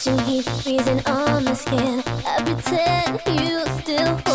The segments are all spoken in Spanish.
touching heat, freezing on my skin. I pretend you still.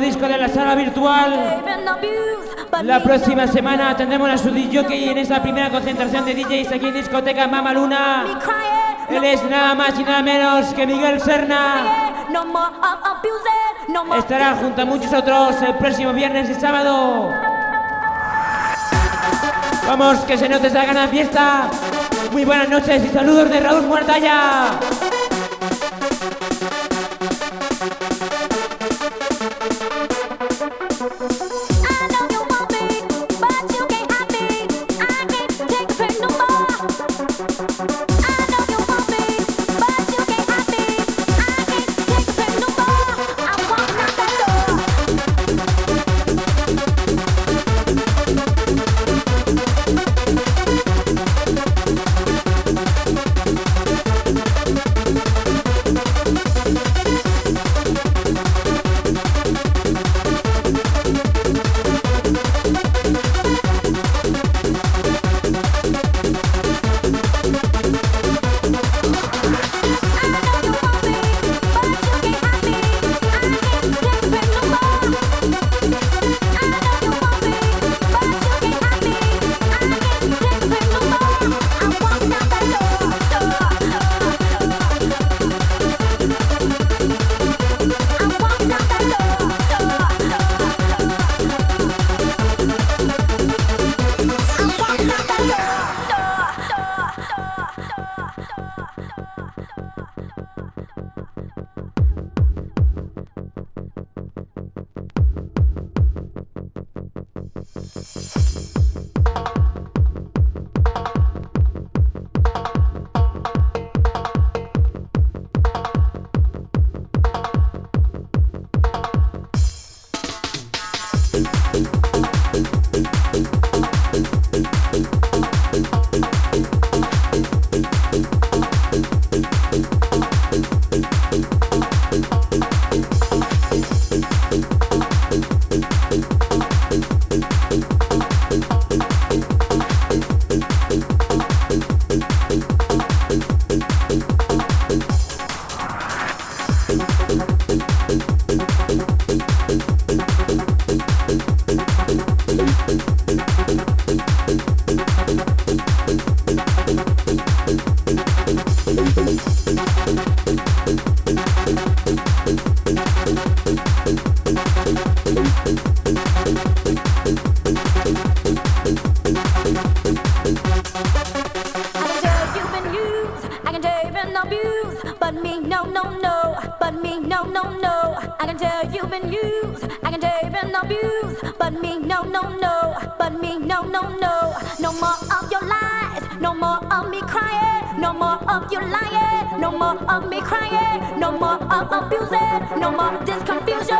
Disco de la sala virtual. La próxima semana tendremos a su DJ en esta primera concentración de DJs aquí en discoteca Mama Luna. Él es nada más y nada menos que Miguel Serna. Estará junto a muchos otros el próximo viernes y sábado. Vamos, que se note esa gana fiesta. Muy buenas noches y saludos de Raúl Muertalla. no, no more of your lies, no more of me crying, no more of you lying, no more of me crying, no more of abusing, no more this confusion.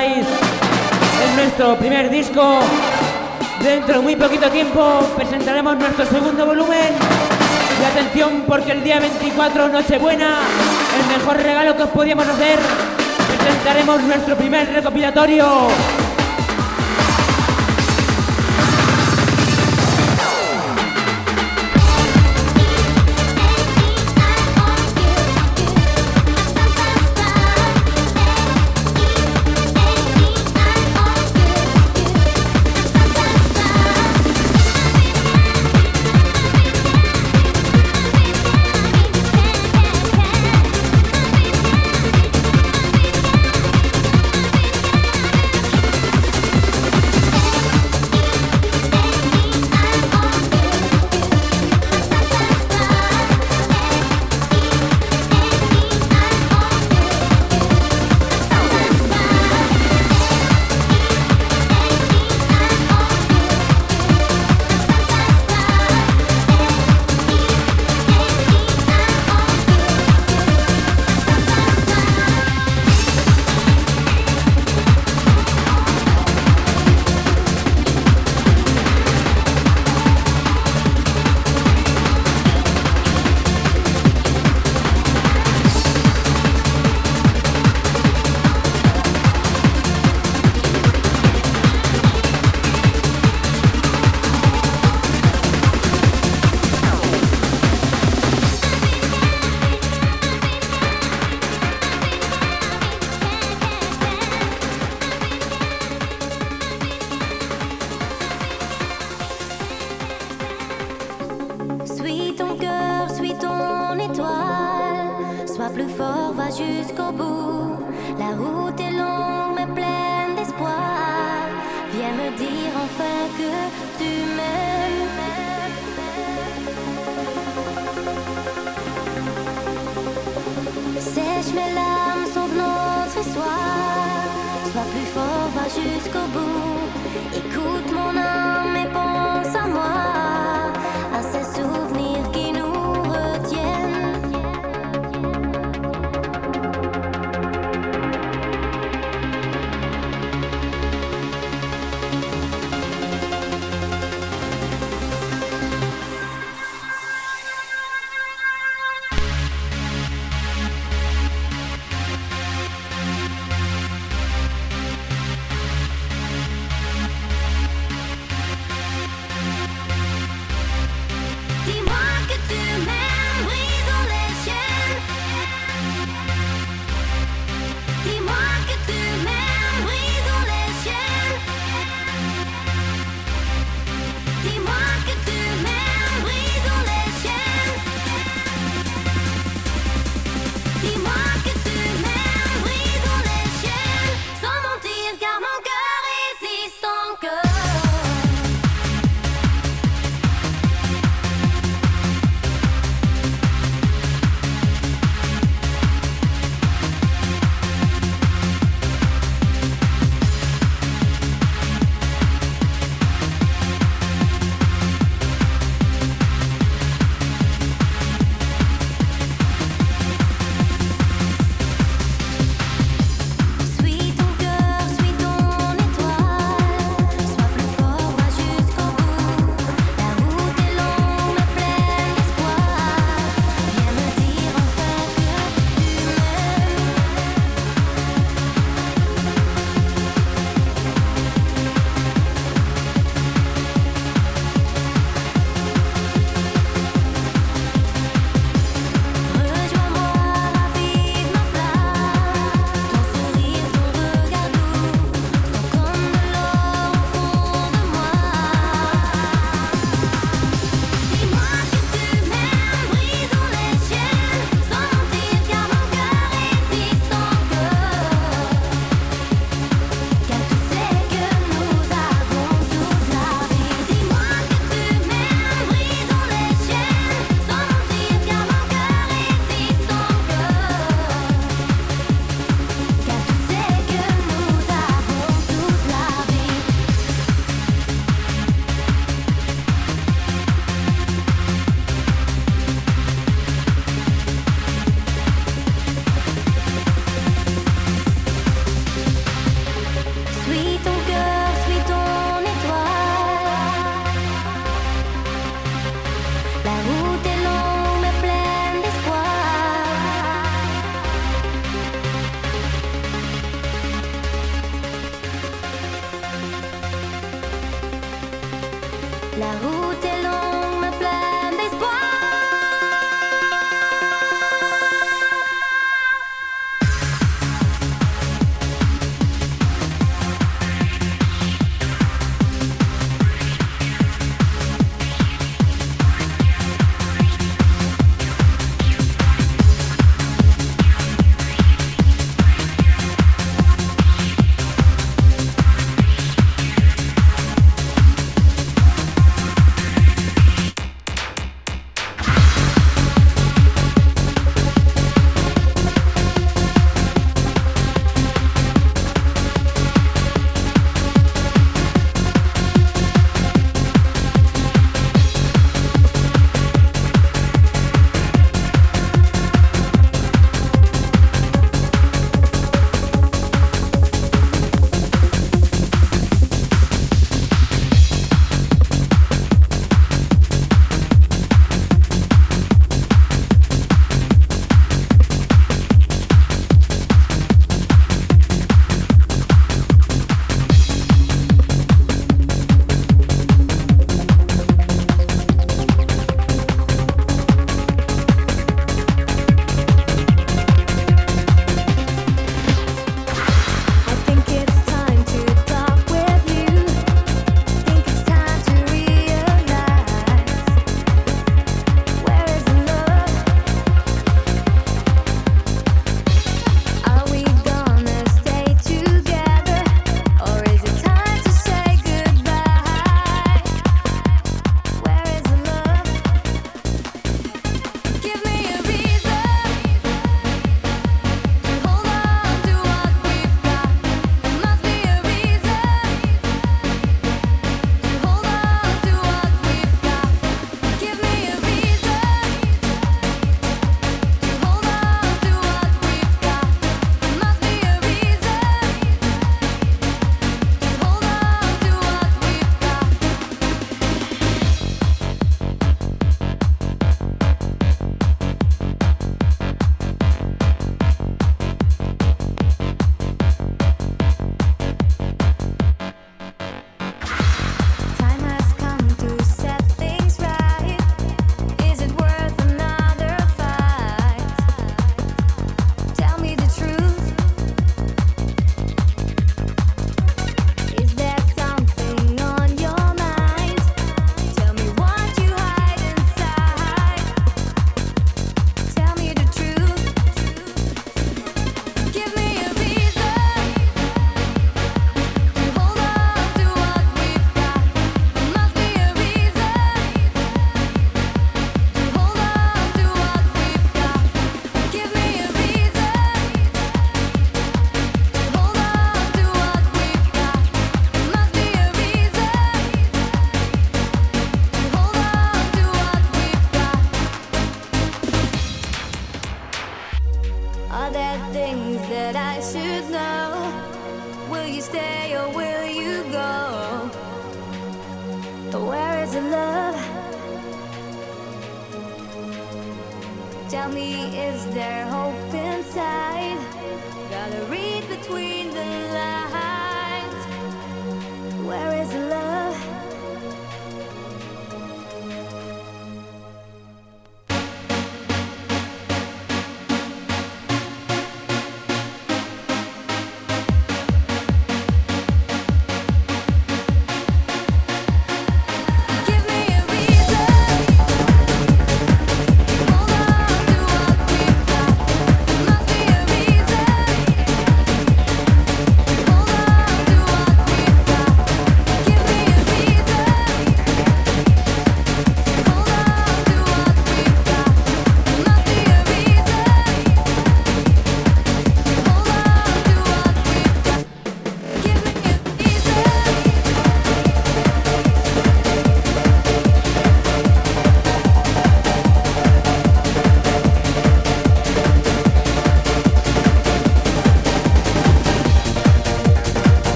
Escucháis es nuestro primer disco. Dentro de muy poquito tiempo presentaremos nuestro segundo volumen. Y atención porque el día 24, Nochebuena, el mejor regalo que os podíamos hacer, presentaremos nuestro primer recopilatorio.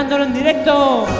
Presentándolo en directo.